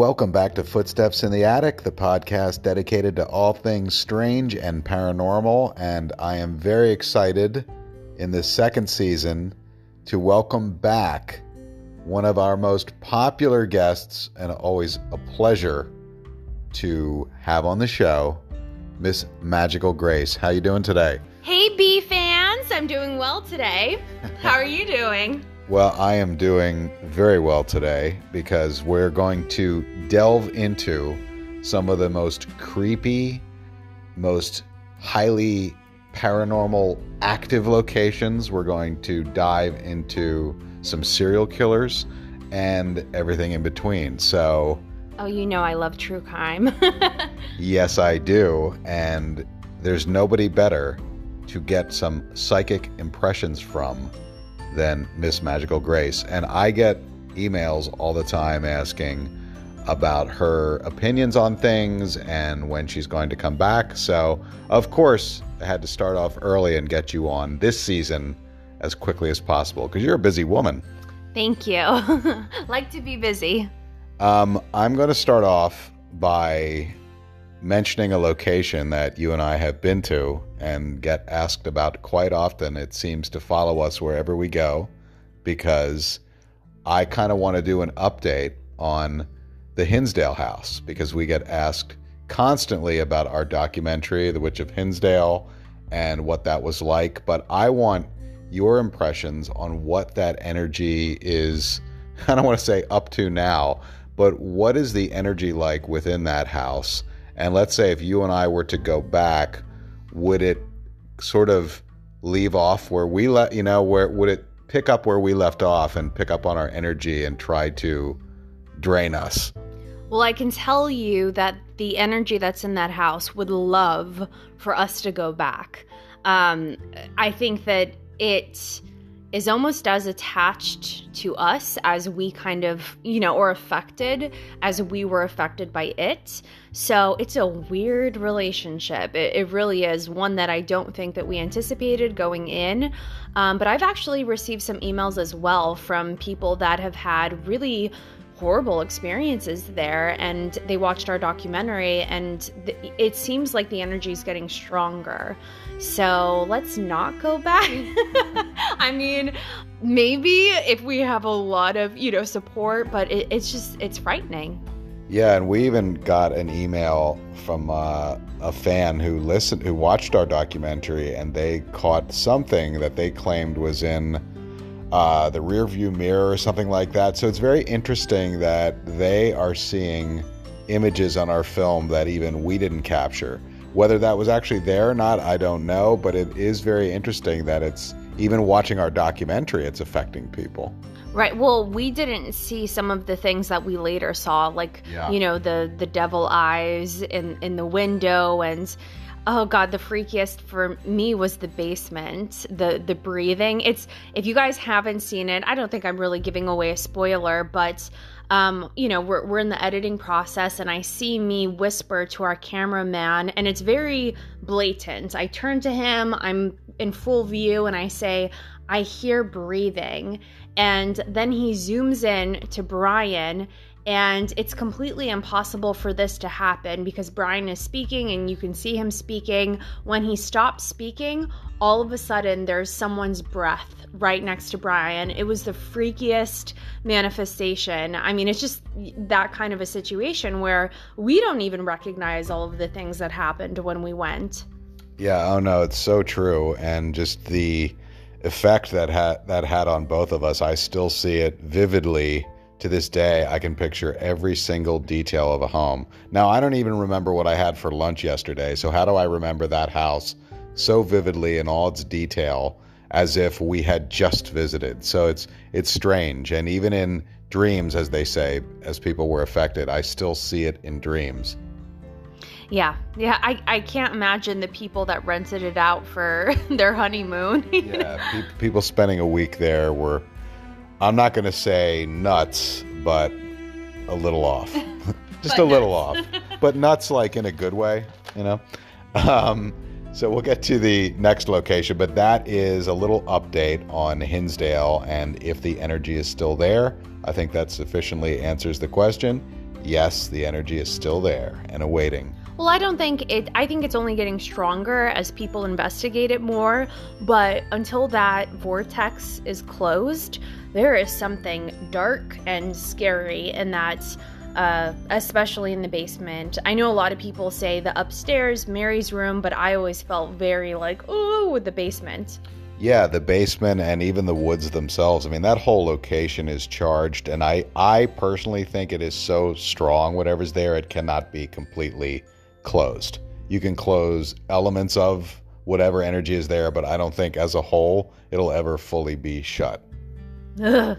Welcome back to Footsteps in the Attic, the podcast dedicated to all things strange and paranormal. And I am very excited in this second season to welcome back one of our most popular guests, and always a pleasure to have on the show, Miss Magickal Grace. How you doing today? Hey, B fans! I'm doing well today. How are you doing? Well, I am doing very well today because we're going to delve into some of the most creepy, most highly paranormal active locations. We're going to dive into some serial killers and everything in between. So, Oh, you know I love true crime. yes, I do. And there's nobody better to get some psychic impressions from than Miss Magickal Grace. And I get emails all the time asking about her opinions on things and when she's going to come back. So, of course, I had to start off early and get you on this season as quickly as possible because you're a busy woman. Thank you. like to be busy. Um, I'm going to start off by mentioning a location that you and I have been to and get asked about quite often. It seems to follow us wherever we go because I kind of want to do an update on the Hinsdale house because we get asked constantly about our documentary, The Witch of Hinsdale, and what that was like. But I want your impressions on what that energy is. I don't want to say up to now, but what is the energy like within that house? And let's say if you and I were to go back, would it sort of leave off where we let you know where would it pick up where we left off and pick up on our energy and try to drain us? Well, I can tell you that the energy that's in that house would love for us to go back. Um, I think that it is almost as attached to us as we kind of, you know, or affected as we were affected by it. So it's a weird relationship. It, it really is one that I don't think that we anticipated going in. Um, but I've actually received some emails as well from people that have had really horrible experiences there and they watched our documentary and th- it seems like the energy is getting stronger. So let's not go back. I mean maybe if we have a lot of you know support but it, it's just it's frightening. Yeah, and we even got an email from uh, a fan who listened, who watched our documentary, and they caught something that they claimed was in uh, the rear view mirror or something like that. So it's very interesting that they are seeing images on our film that even we didn't capture. Whether that was actually there or not, I don't know, but it is very interesting that it's even watching our documentary, it's affecting people. Right. Well, we didn't see some of the things that we later saw, like Yeah. you know the the devil eyes in in the window, and oh god, the freakiest for me was the basement, the the breathing. It's if you guys haven't seen it, I don't think I'm really giving away a spoiler, but um, you know, we're we're in the editing process, and I see me whisper to our cameraman, and it's very blatant. I turn to him, I'm in full view, and I say, I hear breathing. And then he zooms in to Brian, and it's completely impossible for this to happen because Brian is speaking and you can see him speaking. When he stops speaking, all of a sudden there's someone's breath right next to Brian. It was the freakiest manifestation. I mean, it's just that kind of a situation where we don't even recognize all of the things that happened when we went. Yeah, oh no, it's so true, and just the effect that had that had on both of us. I still see it vividly to this day. I can picture every single detail of a home. Now, I don't even remember what I had for lunch yesterday. So how do I remember that house so vividly in all its detail as if we had just visited? So it's it's strange, and even in dreams as they say, as people were affected, I still see it in dreams. Yeah, yeah, I, I can't imagine the people that rented it out for their honeymoon. yeah, pe- people spending a week there were, I'm not going to say nuts, but a little off. Just a little off. But nuts, like in a good way, you know? Um, so we'll get to the next location, but that is a little update on Hinsdale and if the energy is still there. I think that sufficiently answers the question. yes, the energy is still there and awaiting. Well, I don't think it, I think it's only getting stronger as people investigate it more. But until that vortex is closed, there is something dark and scary in that. Uh, especially in the basement. I know a lot of people say the upstairs, Mary's room, but I always felt very like, oh, with the basement. Yeah, the basement and even the woods themselves. I mean, that whole location is charged, and I, I personally think it is so strong, whatever's there, it cannot be completely closed. You can close elements of whatever energy is there, but I don't think as a whole it'll ever fully be shut. That's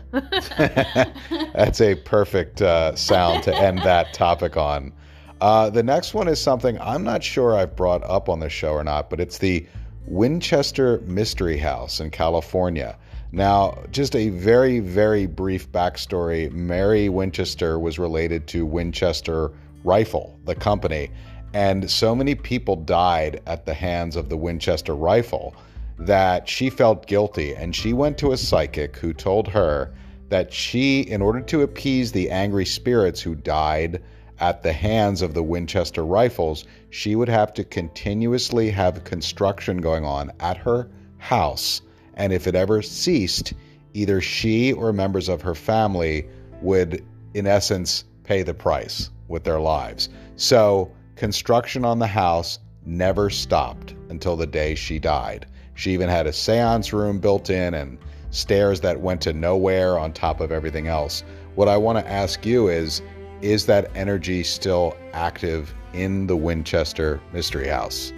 a perfect uh, sound to end that topic on. Uh, the next one is something I'm not sure I've brought up on the show or not, but it's the Winchester Mystery House in California. Now, just a very, very brief backstory Mary Winchester was related to Winchester Rifle, the company, and so many people died at the hands of the Winchester rifle that she felt guilty. And she went to a psychic who told her that she, in order to appease the angry spirits who died at the hands of the Winchester rifles, she would have to continuously have construction going on at her house. And if it ever ceased, either she or members of her family would, in essence, pay the price with their lives. So, Construction on the house never stopped until the day she died. She even had a seance room built in and stairs that went to nowhere on top of everything else. What I want to ask you is is that energy still active in the Winchester Mystery House?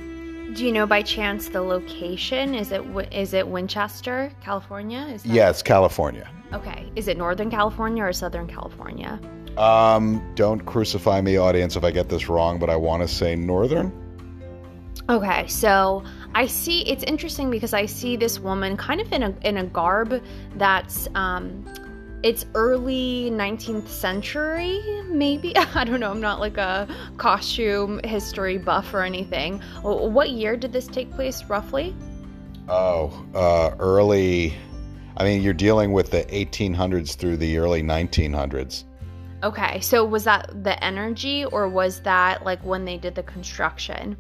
Do you know by chance the location? Is it is it Winchester, California? Is that... It's California. Okay. Is it Northern California or Southern California? Um, don't crucify me, audience, if I get this wrong, but I want to say northern. Okay, so I see it's interesting because I see this woman kind of in a in a garb that's um it's early 19th century maybe i don't know i'm not like a costume history buff or anything what year did this take place roughly oh uh, early i mean you're dealing with the 1800s through the early 1900s Okay, so was that the energy or was that like when they did the construction?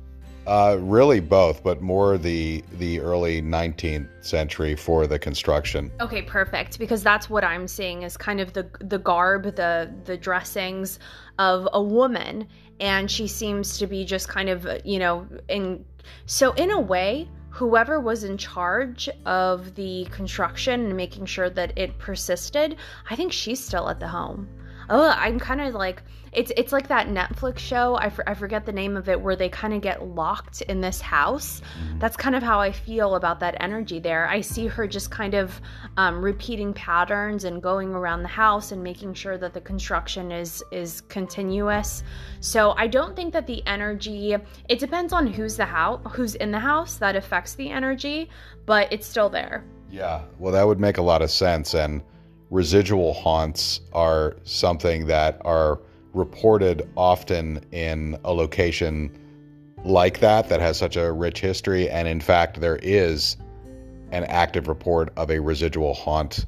Uh, really both, but more the the early 19th century for the construction. Okay, perfect. Because that's what I'm seeing is kind of the the garb, the the dressings of a woman, and she seems to be just kind of you know in so in a way whoever was in charge of the construction and making sure that it persisted, I think she's still at the home oh i'm kind of like it's it's like that netflix show I, for, I forget the name of it where they kind of get locked in this house. Mm-hmm. that's kind of how i feel about that energy there. I see her just kind of um, repeating patterns and going around the house and making sure that the construction is is continuous. So i don't think that the energy it depends on who's the house who's in the house that affects the energy but it's still there. Yeah. Well that would make a lot of sense and residual haunts are something that are reported often in a location like that that has such a rich history. And in fact there is an active report of a residual haunt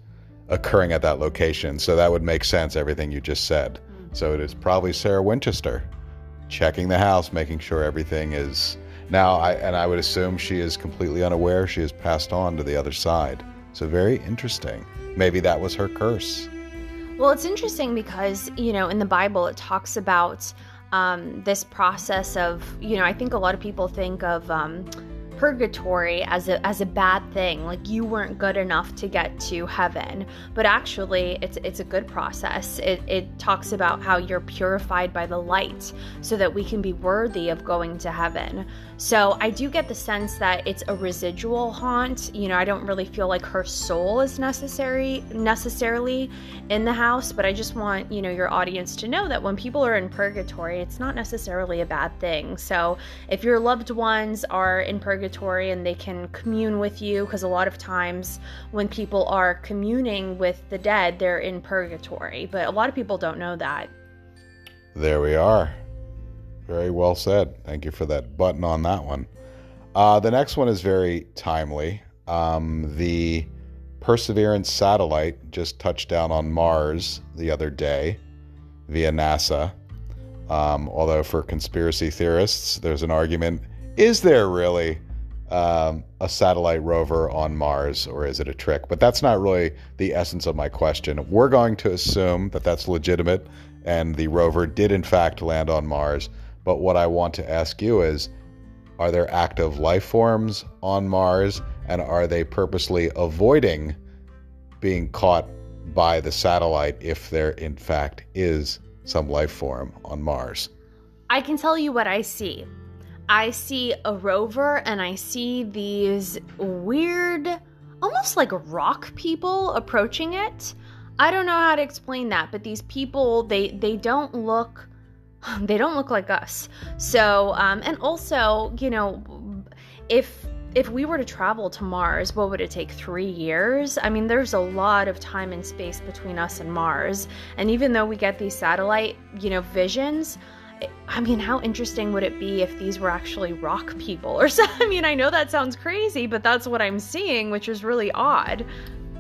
occurring at that location. So that would make sense everything you just said. Mm-hmm. So it is probably sarah winchester checking the house making sure everything is now I, and i would assume she is completely unaware she has passed on to the other side. So very interesting Maybe that was her curse. Well, it's interesting because, you know, in the Bible it talks about um, this process of, you know, I think a lot of people think of um, purgatory as a as a bad thing like you weren't good enough to get to heaven. But actually it's it's a good process. It, it talks about how you're purified by the light so that we can be worthy of going to heaven so i do get the sense that it's a residual haunt you know i don't really feel like her soul is necessary necessarily in the house but i just want you know your audience to know that when people are in purgatory it's not necessarily a bad thing so if your loved ones are in purgatory and they can commune with you because a lot of times when people are communing with the dead, they're in purgatory. But a lot of people don't know that. There we are. Very well said. Thank you for that button on that one. Uh, the next one is very timely. Um, the Perseverance satellite just touched down on Mars the other day via NASA. Um, although for conspiracy theorists, there's an argument: is there really um, a satellite rover on Mars, or is it a trick? But that's not really the essence of my question. We're going to assume that that's legitimate, and the rover did in fact land on Mars. But what I want to ask you is: Are there active life forms on Mars, and are they purposely avoiding being caught by the satellite if there in fact is some life form on Mars? I can tell you what I see. I see a rover and I see these weird, almost like rock people approaching it. I don't know how to explain that, but these people they they don't look they don't look like us. So, um, and also, you know, if if we were to travel to Mars, what would it take? Three years? I mean, there's a lot of time and space between us and Mars. And even though we get these satellite, you know, visions, I mean, how interesting would it be if these were actually rock people or so? I mean, I know that sounds crazy, but that's what I'm seeing, which is really odd.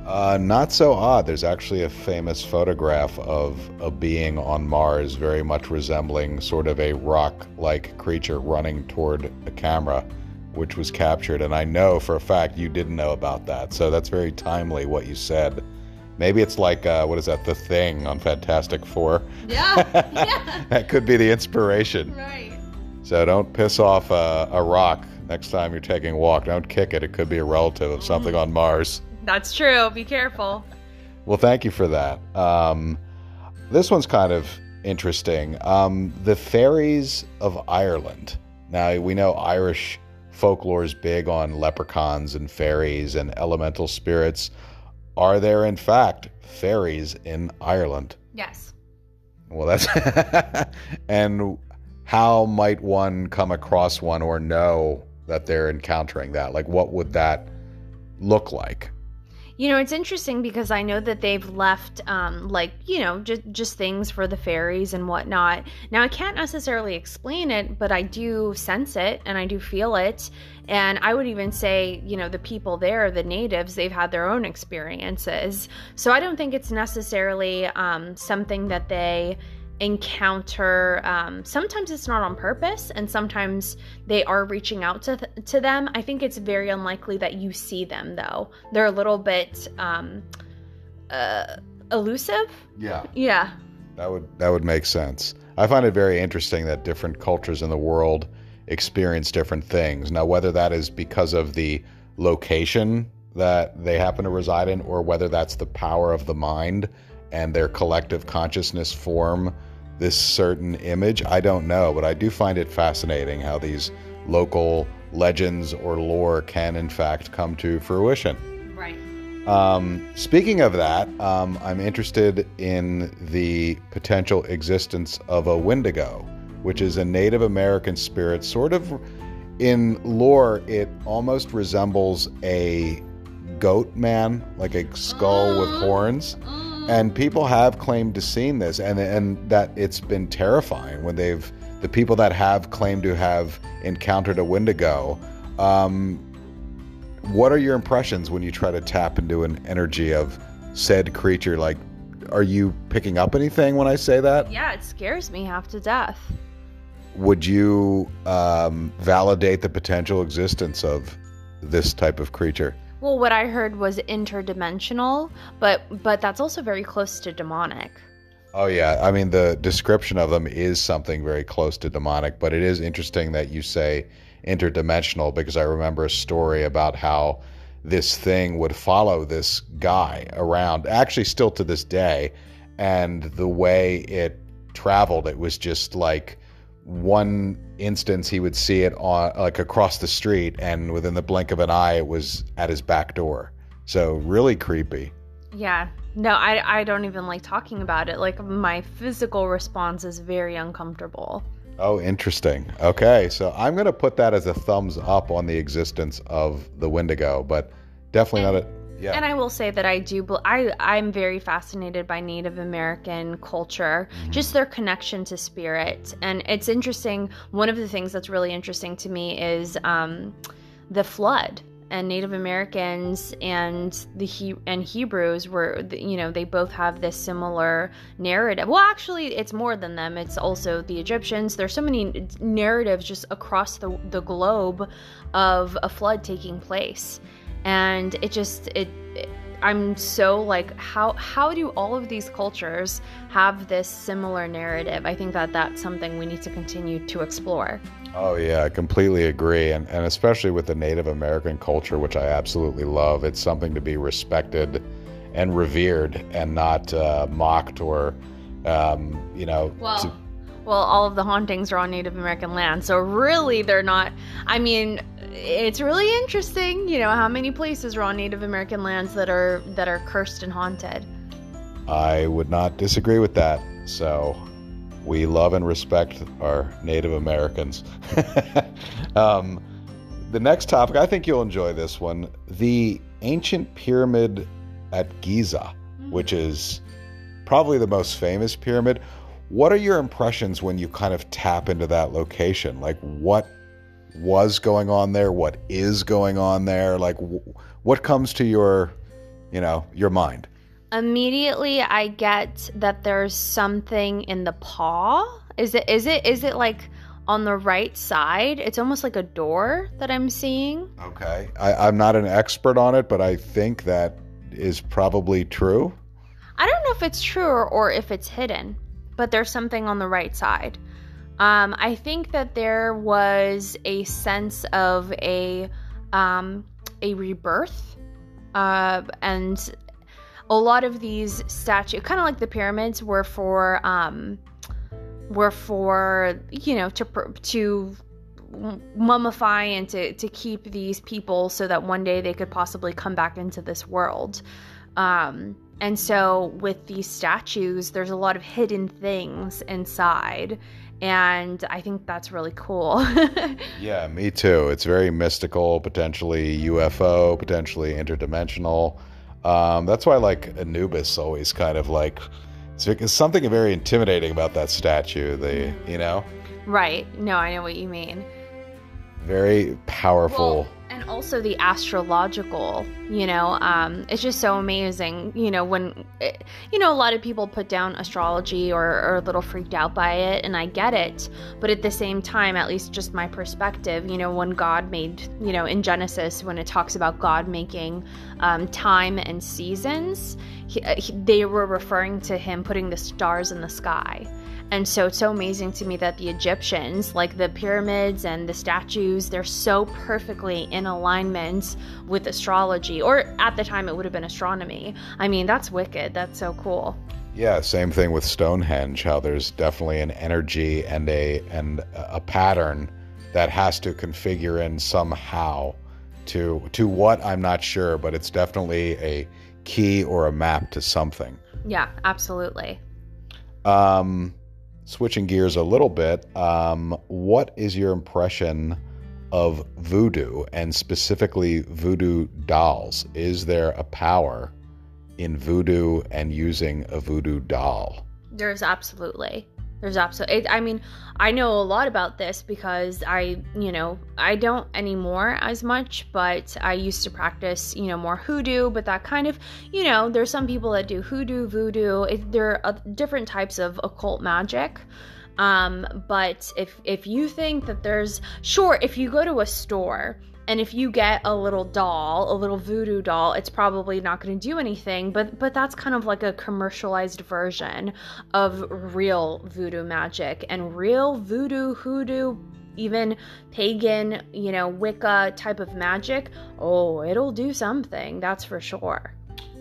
Uh, not so odd. There's actually a famous photograph of a being on Mars, very much resembling sort of a rock like creature running toward a camera which was captured. And I know for a fact you didn't know about that. So that's very timely what you said. Maybe it's like, uh, what is that, The Thing on Fantastic Four? Yeah. yeah. that could be the inspiration. Right. So don't piss off a, a, rock next time you're taking a walk. Don't kick it. It could be a relative of something mm. on Mars. That's true. Be careful. Well, thank you for that. Um, this one's kind of interesting. Um, the fairies of Ireland. Now, we know Irish folklore is big on leprechauns and fairies and elemental spirits. Are there, in fact, fairies in Ireland? Yes. Well, that's. and how might one come across one or know that they're encountering that? Like, what would that look like? You know, it's interesting because I know that they've left, um, like, you know, just just things for the fairies and whatnot. Now, I can't necessarily explain it, but I do sense it and I do feel it. And I would even say, you know, the people there, the natives, they've had their own experiences. So I don't think it's necessarily um, something that they encounter um, sometimes it's not on purpose and sometimes they are reaching out to, th- to them. I think it's very unlikely that you see them though. They're a little bit um, uh, elusive. Yeah. Yeah. That would that would make sense. I find it very interesting that different cultures in the world experience different things. Now whether that is because of the location that they happen to reside in or whether that's the power of the mind and their collective consciousness form this certain image. I don't know, but I do find it fascinating how these local legends or lore can, in fact, come to fruition. Right. Um, speaking of that, um, I'm interested in the potential existence of a Wendigo, which is a Native American spirit, sort of in lore, it almost resembles a goat man, like a skull with uh-huh. horns. Uh-huh and people have claimed to seen this and and that it's been terrifying when they've the people that have claimed to have encountered a wendigo um, what are your impressions when you try to tap into an energy of said creature? Like are you picking up anything when i say that? Yeah it scares me half to death. Would you um, validate the potential existence of this type of creature well, what I heard was interdimensional, but but that's also very close to demonic. Oh yeah, I mean the description of them is something very close to demonic, but it is interesting that you say interdimensional because I remember a story about how this thing would follow this guy around, actually still to this day, and the way it traveled, it was just like one instance he would see it on like across the street and within the blink of an eye it was at his back door. So really creepy. Yeah. No i i don't even like talking about it. Like my physical response is very uncomfortable. Oh interesting. Okay so i'm going to put that as a thumbs up on the existence of the wendigo but definitely and, not a yeah. And I will say that I do. I I'm very fascinated by Native American culture, mm-hmm. just their connection to spirit, and it's interesting. One of the things that's really interesting to me is um, the flood and Native Americans and the he- and Hebrews were you know they both have this similar narrative. Well, actually, it's more than them. It's also the Egyptians. There's so many narratives just across the the globe of a flood taking place, and it just it, it I'm so like how how do all of these cultures have this similar narrative? I think that that's something we need to continue to explore. Oh yeah, I completely agree, and and especially with the Native American culture, which I absolutely love. It's something to be respected and revered, and not uh, mocked or, um, you know. Well, to... well, all of the hauntings are on Native American land, so really they're not. I mean, it's really interesting, you know, how many places are on Native American lands that are that are cursed and haunted. I would not disagree with that. So we love and respect our Native Americans. um, the next topic, I think you'll enjoy this one the ancient pyramid at Giza, which is probably the most famous pyramid. What are your impressions when you kind of tap into that location? Like, what was going on there? What is going on there? Like, what comes to your, you know, your mind? immediately I get that there's something in the paw. Is it is it is it like on the right side? It's almost like a door that I'm seeing. Okay. I, I'm not an expert on it, but I think that is probably true. I don't know if it's true or, or if it's hidden, but there's something on the right side. Um, I think that there was a sense of a um, a rebirth, uh, and a lot of these statues, kind of like the pyramids, were for um, were for you know to to mummify and to to keep these people so that one day they could possibly come back into this world. Um, and so with these statues, there's a lot of hidden things inside. And I think that's really cool. yeah, me too. It's very mystical, potentially UFO, potentially interdimensional. Um, that's why like Anubis always kind of like it's something very intimidating about that statue. The you know. Right. No, I know what you mean. Very powerful. Well, and also the astrological you know um, it's just so amazing you know when it, you know a lot of people put down astrology or, are a little freaked out by it and i get it. But at the same time at least just my perspective you know when god made you know in genesis when it talks about god making um, time and seasons he, he, they were referring to him putting the stars in the sky and so it's so amazing to me that the Egyptians, like the pyramids and the statues, they're so perfectly in alignment with astrology, or at the time it would have been astronomy. I mean, that's wicked. That's so cool. Yeah, same thing with Stonehenge. How there's definitely an energy and a and a pattern that has to configure in somehow to to what I'm not sure, but it's definitely a key or a map to something. Yeah, absolutely. Um, switching gears a little bit, um, what is your impression of voodoo and specifically voodoo dolls? Is there a power in voodoo and using a voodoo doll? There's absolutely. There's absolutely, I mean, I know a lot about this because I, you know, I don't anymore as much, but I used to practice, you know, more hoodoo, but that kind of, you know, there's some people that do hoodoo, voodoo. It, there are different types of occult magic. Um, but if if you think that there's sure, if you go to a store and if you get a little doll, a little voodoo doll, it's probably not going to do anything, but but that's kind of like a commercialized version of real voodoo magic and real voodoo hoodoo even pagan, you know, Wicca type of magic. Oh, it'll do something, that's for sure.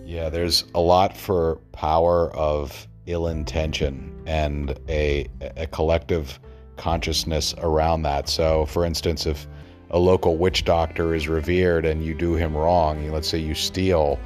Yeah, there's a lot for power of ill intention and a a collective consciousness around that. So, for instance, if a local witch doctor is revered and you do him wrong, let's say you steal,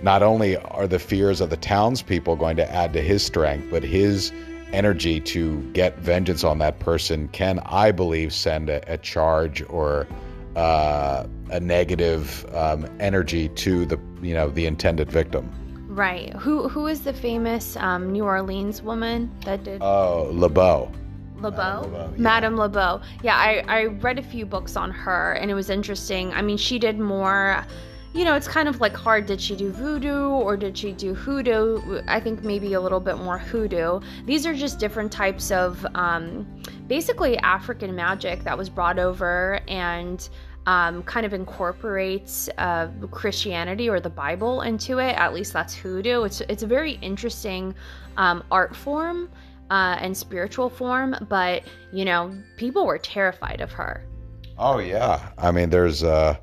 not only are the fears of the townspeople going to add to his strength, but his energy to get vengeance on that person can, I believe, send a, a charge or uh, a negative um, energy to the you know the intended victim. Right. Who who is the famous um, New Orleans woman that did? Oh, Laveau. Laveau, Madame Laveau, yeah. Madame Laveau. Yeah, I, I read a few books on her, and it was interesting. I mean, she did more. You know, it's kind of like hard. Did she do voodoo or did she do hoodoo? I think maybe a little bit more hoodoo. These are just different types of um, basically African magic that was brought over and um, kind of incorporates uh, Christianity or the Bible into it. At least that's hoodoo. It's it's a very interesting um, art form uh, and spiritual form, but you know, people were terrified of her. Oh yeah, I mean, there's a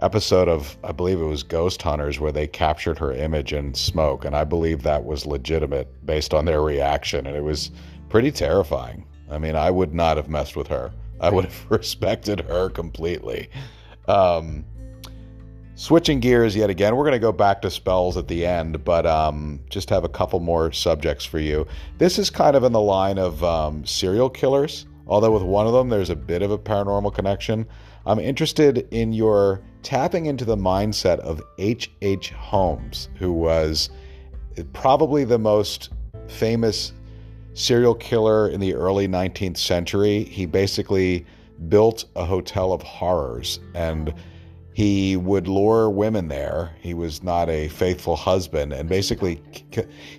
episode of I believe it was Ghost Hunters where they captured her image in smoke, and I believe that was legitimate based on their reaction, and it was pretty terrifying. I mean, I would not have messed with her. I would have respected her completely. Um, switching gears yet again, we're going to go back to spells at the end, but um, just have a couple more subjects for you. This is kind of in the line of um, serial killers, although with one of them, there's a bit of a paranormal connection. I'm interested in your tapping into the mindset of H.H. H. Holmes, who was probably the most famous serial killer in the early 19th century. He basically built a hotel of horrors and he would lure women there. He was not a faithful husband and basically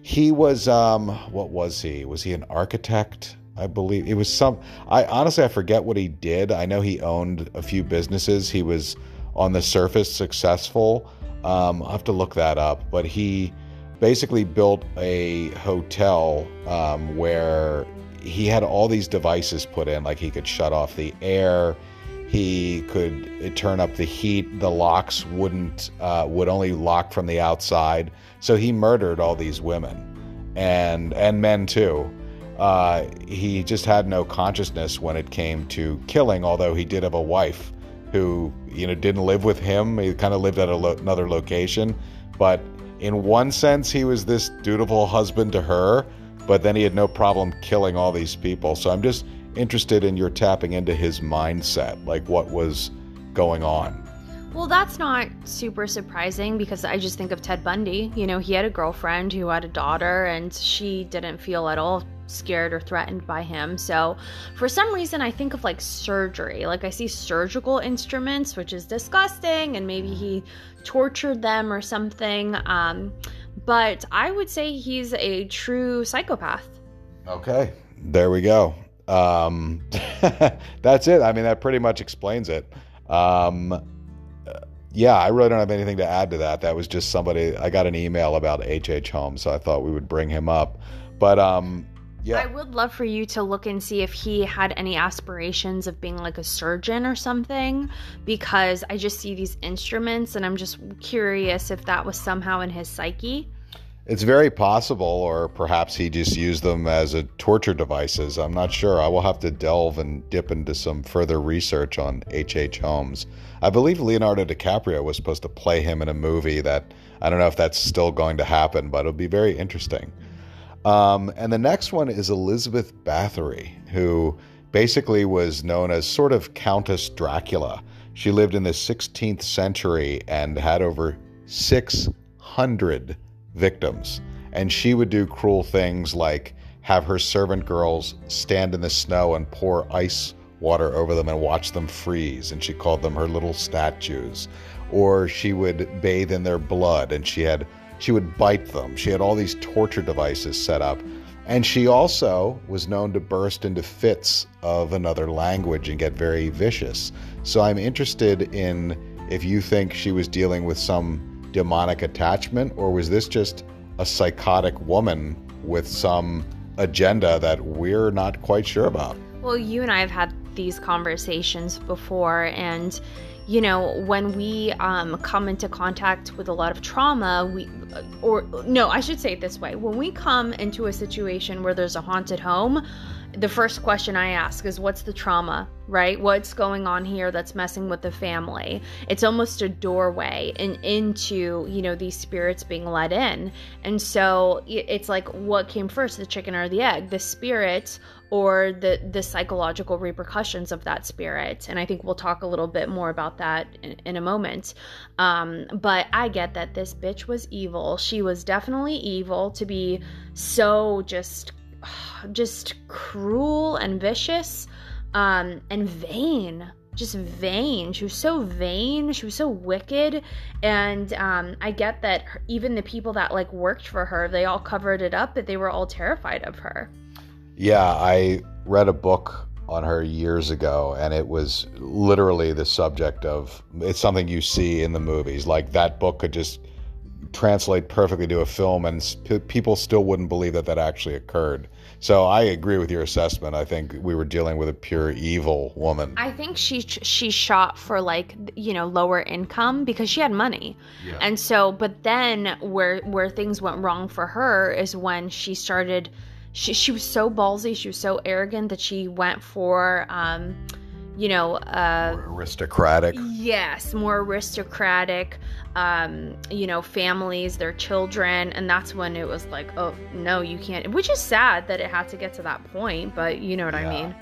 he was um what was he? Was he an architect? I believe it was some I honestly I forget what he did. I know he owned a few businesses. He was on the surface successful. Um, I'll have to look that up, but he basically built a hotel um, where he had all these devices put in, like he could shut off the air, he could turn up the heat. The locks wouldn't uh, would only lock from the outside. So he murdered all these women and and men too. Uh, he just had no consciousness when it came to killing. Although he did have a wife who you know didn't live with him. He kind of lived at lo- another location, but in one sense, he was this dutiful husband to her, but then he had no problem killing all these people. So I'm just interested in your tapping into his mindset, like what was going on. Well, that's not super surprising because I just think of Ted Bundy. You know, he had a girlfriend who had a daughter, and she didn't feel at all scared or threatened by him. So, for some reason, I think of like surgery. Like, I see surgical instruments, which is disgusting, and maybe he tortured them or something. Um, but I would say he's a true psychopath. Okay, there we go. Um, that's it. I mean, that pretty much explains it. Um, yeah, I really don't have anything to add to that. That was just somebody. I got an email about H.H. Holmes, so I thought we would bring him up. But um, yeah. I would love for you to look and see if he had any aspirations of being like a surgeon or something, because I just see these instruments and I'm just curious if that was somehow in his psyche. It's very possible, or perhaps he just used them as a torture devices. I'm not sure. I will have to delve and dip into some further research on H.H. H. Holmes. I believe Leonardo DiCaprio was supposed to play him in a movie that I don't know if that's still going to happen, but it'll be very interesting. Um, and the next one is Elizabeth Bathory, who basically was known as sort of Countess Dracula. She lived in the 16th century and had over 600 victims. And she would do cruel things like have her servant girls stand in the snow and pour ice water over them and watch them freeze. And she called them her little statues. Or she would bathe in their blood and she had she would bite them. She had all these torture devices set up. And she also was known to burst into fits of another language and get very vicious. So I'm interested in if you think she was dealing with some demonic attachment, or was this just a psychotic woman with some agenda that we're not quite sure about? Well, you and I have had these conversations before, and you know, when we um, come into contact with a lot of trauma, we, or no, I should say it this way when we come into a situation where there's a haunted home, the first question I ask is what's the trauma, right? What's going on here that's messing with the family? It's almost a doorway and into, you know, these spirits being let in. And so it's like what came first, the chicken or the egg? The spirit or the the psychological repercussions of that spirit and i think we'll talk a little bit more about that in, in, a moment um, but i get that this bitch was evil she was definitely evil to be so just just cruel and vicious um, and vain just vain. She was so vain. She was so wicked. And um, I get that even the people that like worked for her, they all covered it up, but they were all terrified of her. Yeah, I read a book on her years ago, and it was literally the subject of it's something you see in the movies. Like that book could just translate perfectly to a film, and people still wouldn't believe that that actually occurred. So I agree with your assessment. I think we were dealing with a pure evil woman. I think she she shot for like you know lower income because she had money, yeah. and so but then where where things went wrong for her is when she started. She she was so ballsy. She was so arrogant that she went for. Um, you know, uh, more aristocratic. Yes, more aristocratic. Um, you know, families, their children, and that's when it was like, oh no, you can't. Which is sad that it had to get to that point, but you know what yeah. I mean.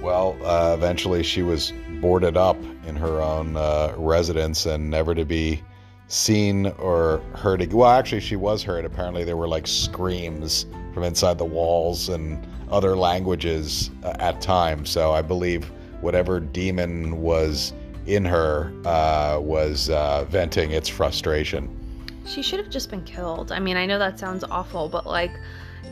Well, uh, eventually she was boarded up in her own uh, residence and never to be seen or heard. Again. Well, actually, she was heard. Apparently, there were like screams from inside the walls and other languages uh, at times. So I believe whatever demon was in her uh, was uh, venting its frustration. She should have just been killed. I mean, I know that sounds awful, but like,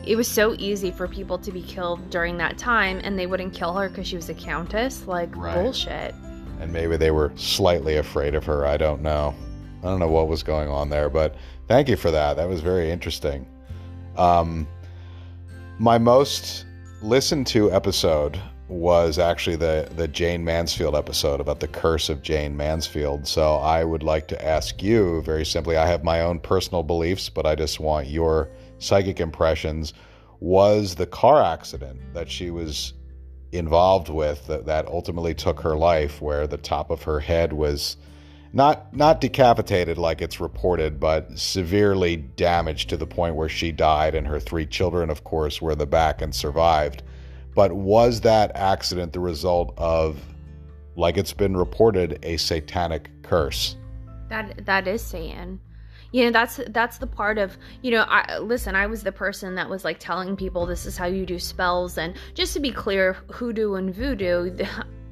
it was so easy for people to be killed during that time, and they wouldn't kill her because she was a countess. Like, right. bullshit. And maybe they were slightly afraid of her. I don't know. I don't know what was going on there, but thank you for that. That was very interesting. Um, my most listened to episode was actually the the Jayne Mansfield episode about the curse of Jayne Mansfield. So I would like to ask you very simply. I have my own personal beliefs, but I just want your psychic impressions. Was the car accident that she was involved with that, that ultimately took her life, where the top of her head was not not decapitated like it's reported, but severely damaged to the point where she died, and her three children, of course, were in the back and survived but was that accident the result of, like it's been reported, a satanic curse? That that is Satan. You know, that's that's the part of you know. I listen. I was the person that was like telling people this is how you do spells, and just to be clear, hoodoo and voodoo.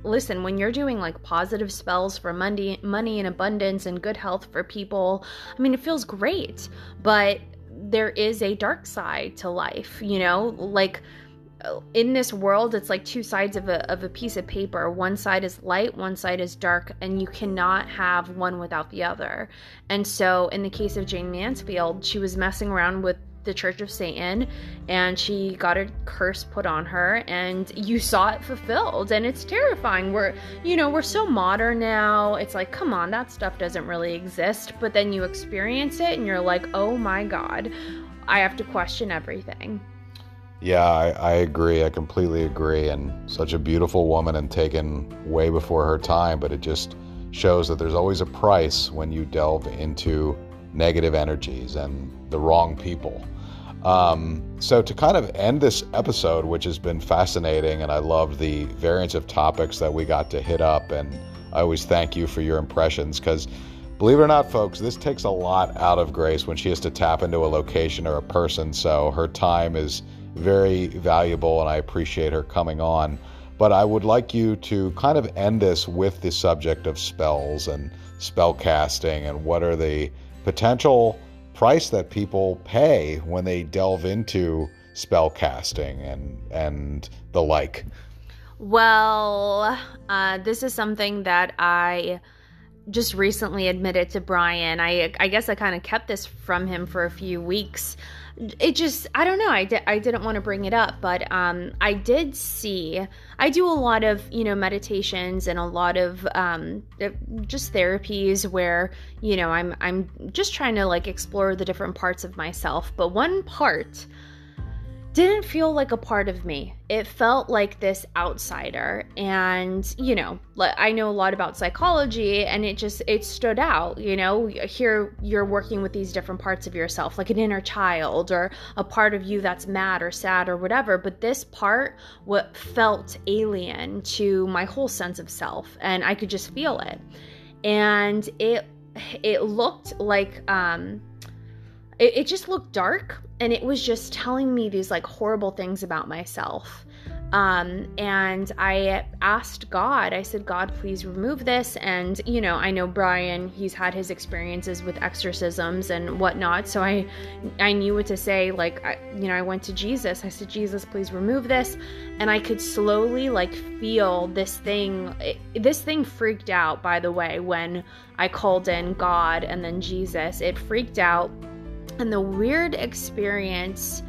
listen, when you're doing like positive spells for money, money and abundance and good health for people, I mean, it feels great. But there is a dark side to life, you know, like in this world it's like two sides of a, of a piece of paper. One side is light one side is dark and you cannot have one without the other. And so in the case of jayne mansfield she was messing around with the church of satan and she got a curse put on her and you saw it fulfilled and it's terrifying. We're you know we're so modern now. It's like come on that stuff doesn't really exist. But then you experience it and you're like oh my god i have to question everything yeah, I, I, agree. I completely agree. And such a beautiful woman and taken way before her time, but it just shows that there's always a price when you delve into negative energies and the wrong people. Um, so, to kind of end this episode, which has been fascinating, and I loved the variance of topics that we got to hit up, and I always thank you for your impressions because. Believe it or not, folks, this takes a lot out of Grace when she has to tap into a location or a person. So her time is very valuable, and I appreciate her coming on. But I would like you to kind of end this with the subject of spells and spell casting and what are the potential price that people pay when they delve into spell casting and and the like. Well, uh, this is something that I just recently admitted to Brian. I I guess I kind of kept this from him for a few weeks it just i don't know i, di- I didn't want to bring it up but um i did see i do a lot of you know meditations and a lot of um just therapies where you know i'm i'm just trying to like explore the different parts of myself but one part didn't feel like a part of me. It felt like this outsider. And, you know, I know a lot about psychology and it just it stood out, you know, here you're working with these different parts of yourself, like an inner child or a part of you that's mad or sad or whatever, but this part what felt alien to my whole sense of self and I could just feel it. And it it looked like um it, it just looked dark and it was just telling me these like horrible things about myself. Um, and I asked God, I said, God, please remove this. And, you know, I know Brian, he's had his experiences with exorcisms and whatnot. So I, I knew what to say. Like, I, you know, I went to Jesus. I said, Jesus, please remove this. And I could slowly like feel this thing. It, this thing freaked out, by the way, when I called in God and then Jesus. It freaked out. And the weird experience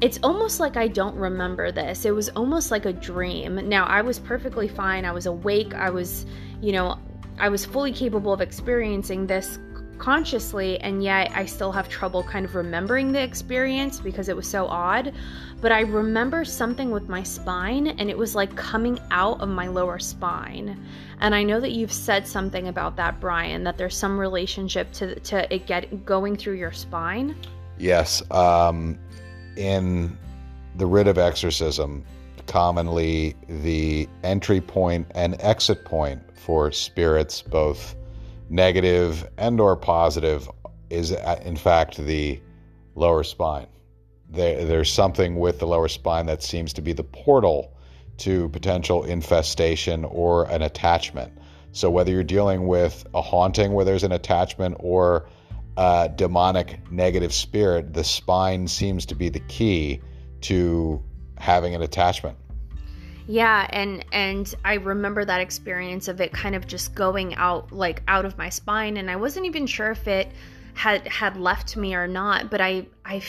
it's almost like I don't remember this. It was almost like a dream. Now, I was perfectly fine. I was awake. I was, you know, I was fully capable of experiencing this consciously, and yet I still have trouble kind of remembering the experience because it was so odd. But I remember something with my spine, and it was like coming out of my lower spine. And I know that you've said something about that, Brian, that there's some relationship to to it get going through your spine. Yes. Um, in the rite of exorcism, commonly the entry point and exit point for spirits, both negative and or positive, is uh, in fact the lower spine. There, there's something with the lower spine that seems to be the portal to potential infestation or an attachment. So whether you're dealing with a haunting where there's an attachment or a demonic negative spirit, the spine seems to be the key to having an attachment. Yeah, and and I remember that experience of it kind of just going out like out of my spine and I wasn't even sure if it had had left me or not, but I I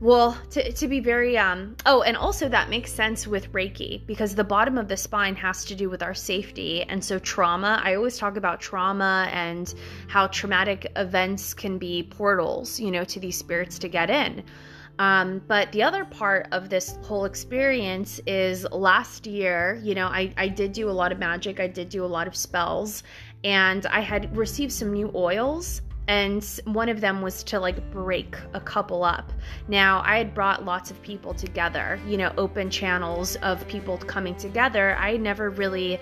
well, to, to be very, um, oh, and also that makes sense with Reiki because the bottom of the spine has to do with our safety. And so, trauma, I always talk about trauma and how traumatic events can be portals, you know, to these spirits to get in. Um, but the other part of this whole experience is last year, you know, I, I did do a lot of magic, I did do a lot of spells, and I had received some new oils and one of them was to like break a couple up. Now, I had brought lots of people together, you know, open channels of people coming together. I never really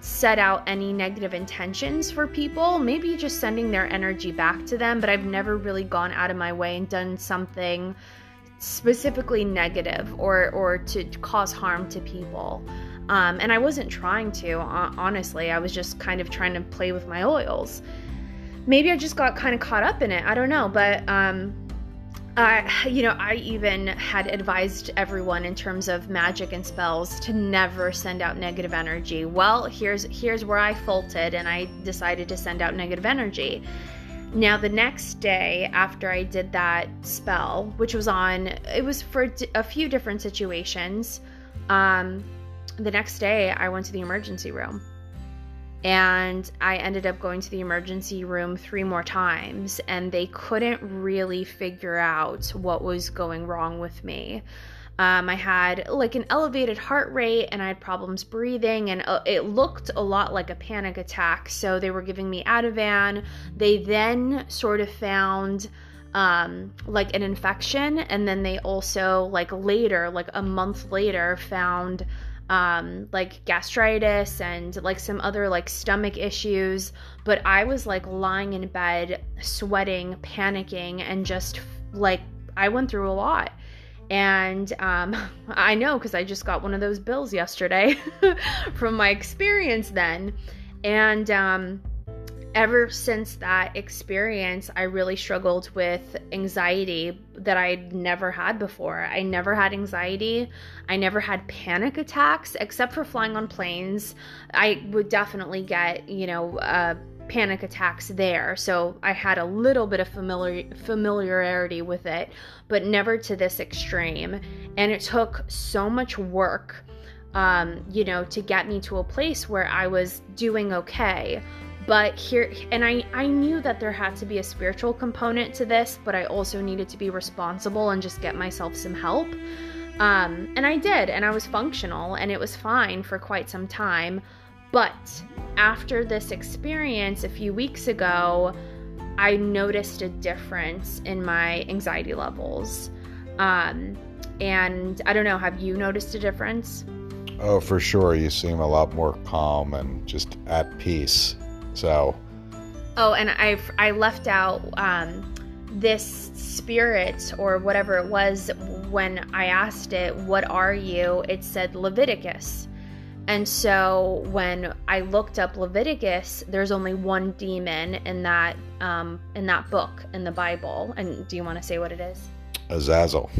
set out any negative intentions for people, maybe just sending their energy back to them, but I've never really gone out of my way and done something specifically negative or or to cause harm to people. Um, and I wasn't trying to, honestly. I was just kind of trying to play with my oils maybe I just got kind of caught up in it. I don't know, but um, I, you know, I even had advised everyone in terms of magic and spells to never send out negative energy. Well, here's here's where I faulted, and I decided to send out negative energy. Now, the next day after I did that spell, which was on, it was for a few different situations. Um, the next day, I went to the emergency room and I ended up going to the emergency room three more times, and they couldn't really figure out what was going wrong with me. Um, I had like an elevated heart rate and I had problems breathing, and uh, it looked a lot like a panic attack. So they were giving me Ativan. They then sort of found um, like an infection, and then they also, like later, like a month later, found um, like gastritis and like some other like stomach issues. But I was like lying in bed, sweating, panicking, and just like I went through a lot. And um, I know because I just got one of those bills yesterday from my experience then. And um, ever since that experience, I really struggled with anxiety that I'd never had before. I never had anxiety. I never had panic attacks, except for flying on planes. I would definitely get, you know, uh, panic attacks there. So I had a little bit of familiar familiarity with it, but never to this extreme. And it took so much work um, you know, to get me to a place where I was doing okay but here and i i knew that there had to be a spiritual component to this but i also needed to be responsible and just get myself some help um, and i did and i was functional and it was fine for quite some time but after this experience a few weeks ago i noticed a difference in my anxiety levels um, and i don't know have you noticed a difference Oh, for sure. You seem a lot more calm and just at peace. So. Oh, and I I left out um, this spirit or whatever it was when I asked it, What are you? it said Leviticus. And so when I looked up Leviticus, there's only one demon in that um, in that book in the Bible. And do you want to say what it is? Azazel.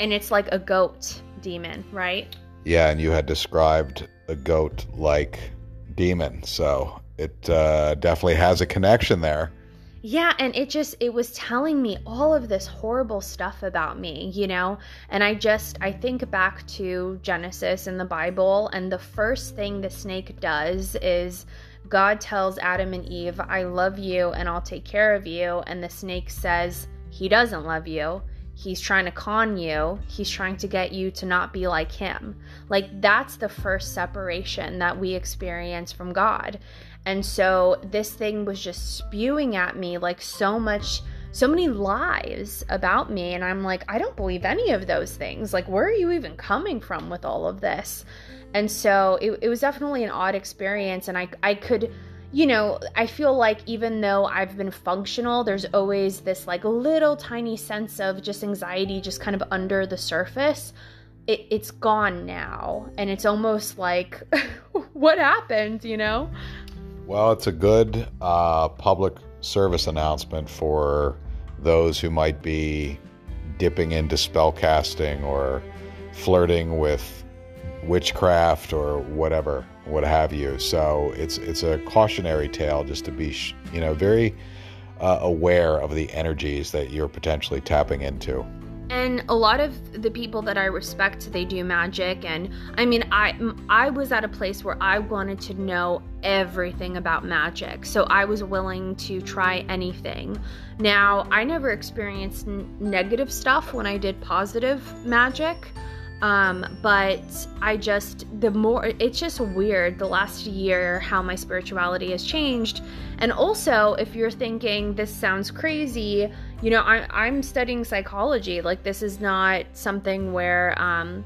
And it's like a goat demon, right? Yeah, and you had described a goat like demon, so it uh, definitely has a connection there. Yeah, and it just it was telling me all of this horrible stuff about me, you know? And I just I think back to Genesis in the Bible and the first thing the snake does is God tells Adam and Eve, "I love you and I'll take care of you." And the snake says, "He doesn't love you." He's trying to con you. He's trying to get you to not be like him. Like, that's the first separation that we experience from God. And so this thing was just spewing at me like so much, so many lies about me. And I'm like, I don't believe any of those things. Like, where are you even coming from with all of this? And so it, it was definitely an odd experience. And I, I could, you know, I feel like even though I've been functional, there's always this like little tiny sense of just anxiety just kind of under the surface. It, it's gone now. And it's almost like, what happened, you know? Well, it's a good uh, public service announcement for those who might be dipping into spellcasting or flirting with witchcraft or whatever, what have you. So it's it's a cautionary tale, just to be you know very uh, aware of the energies that you're potentially tapping into and a lot of the people that I respect they do magic. And I mean I I was at a place where I wanted to know everything about magic. So I was willing to try anything. Now I never experienced n- negative stuff when I did positive magic um, but I just, the more, it's just weird the last year how my spirituality has changed. And also, if you're thinking this sounds crazy, you know, I, I'm studying psychology. Like, this is not something where, um,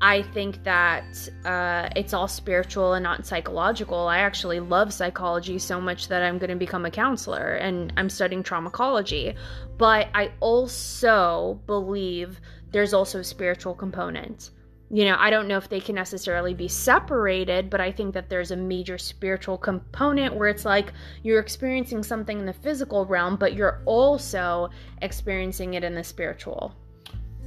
I think that uh, it's all spiritual and not psychological. I actually love psychology so much that I'm going to become a counselor and I'm studying traumatology. But I also believe there's also a spiritual component. You know, I don't know if they can necessarily be separated, but I think that there's a major spiritual component where it's like you're experiencing something in the physical realm, but you're also experiencing it in the spiritual.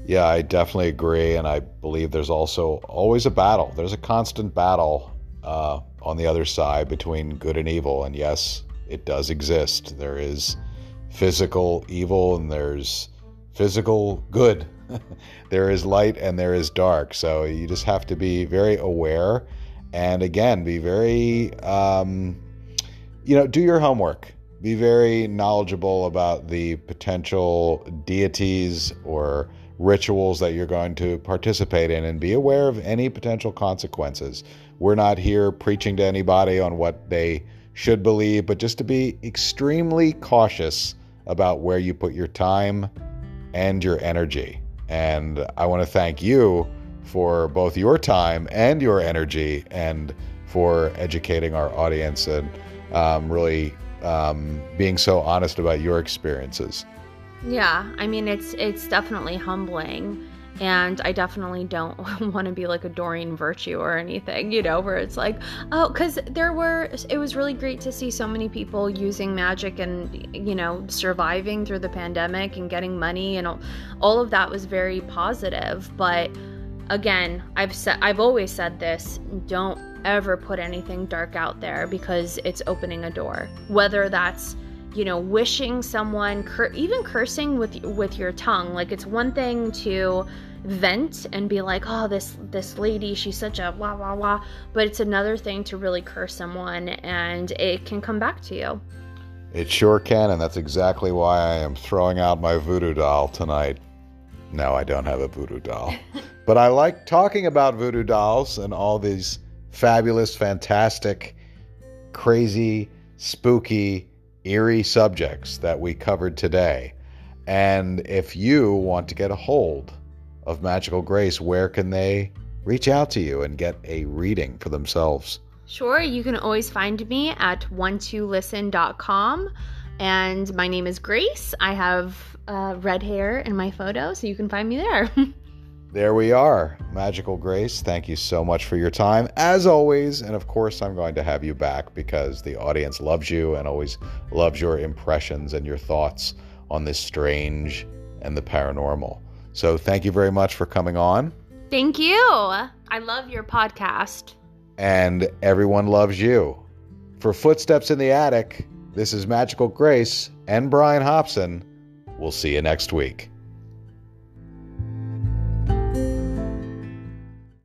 Yeah, I definitely agree. And I believe there's also always a battle. There's a constant battle uh, on the other side between good and evil. And yes, it does exist. There is physical evil and there's physical good. there is light and there is dark. So you just have to be very aware and again, be very, um, you know, do your homework. Be very knowledgeable about the potential deities or rituals that you're going to participate in and be aware of any potential consequences. We're not here preaching to anybody on what they should believe, but just to be extremely cautious about where you put your time and your energy. And I want to thank you for both your time and your energy and for educating our audience and um, really um, being so honest about your experiences. Yeah, I mean it's it's definitely humbling and I definitely don't want to be like a Doreen Virtue or anything, you know, where it's like, oh, because there were, it was really great to see so many people using magic and, you know, surviving through the pandemic and getting money and all, all of that was very positive. But again, I've said, I've always said this don't ever put anything dark out there because it's opening a door, whether that's, you know wishing someone cur- even cursing with with your tongue like it's one thing to vent and be like, oh, this this lady, she's such a wah wah wah. But it's another thing to really curse someone, and it can come back to you. It sure can, and that's exactly why I am throwing out my voodoo doll tonight. No, I don't have a voodoo doll, but I like talking about voodoo dolls and all these fabulous, fantastic, crazy, spooky, eerie subjects that we covered today. And if you want to get a hold of Magickal Grace, where can they reach out to you and get a reading for themselves? Sure, you can always find me at one2listen.com. And my name is Grace. I have uh, red hair in my photo, so you can find me there. There we are. Magickal Grace, thank you so much for your time, as always. And of course, I'm going to have you back because the audience loves you and always loves your impressions and your thoughts on this strange and the paranormal. So thank you very much for coming on. Thank you. I love your podcast. And everyone loves you. For Footsteps in the Attic, this is Magickal Grace and Brian Hobson. We'll see you next week.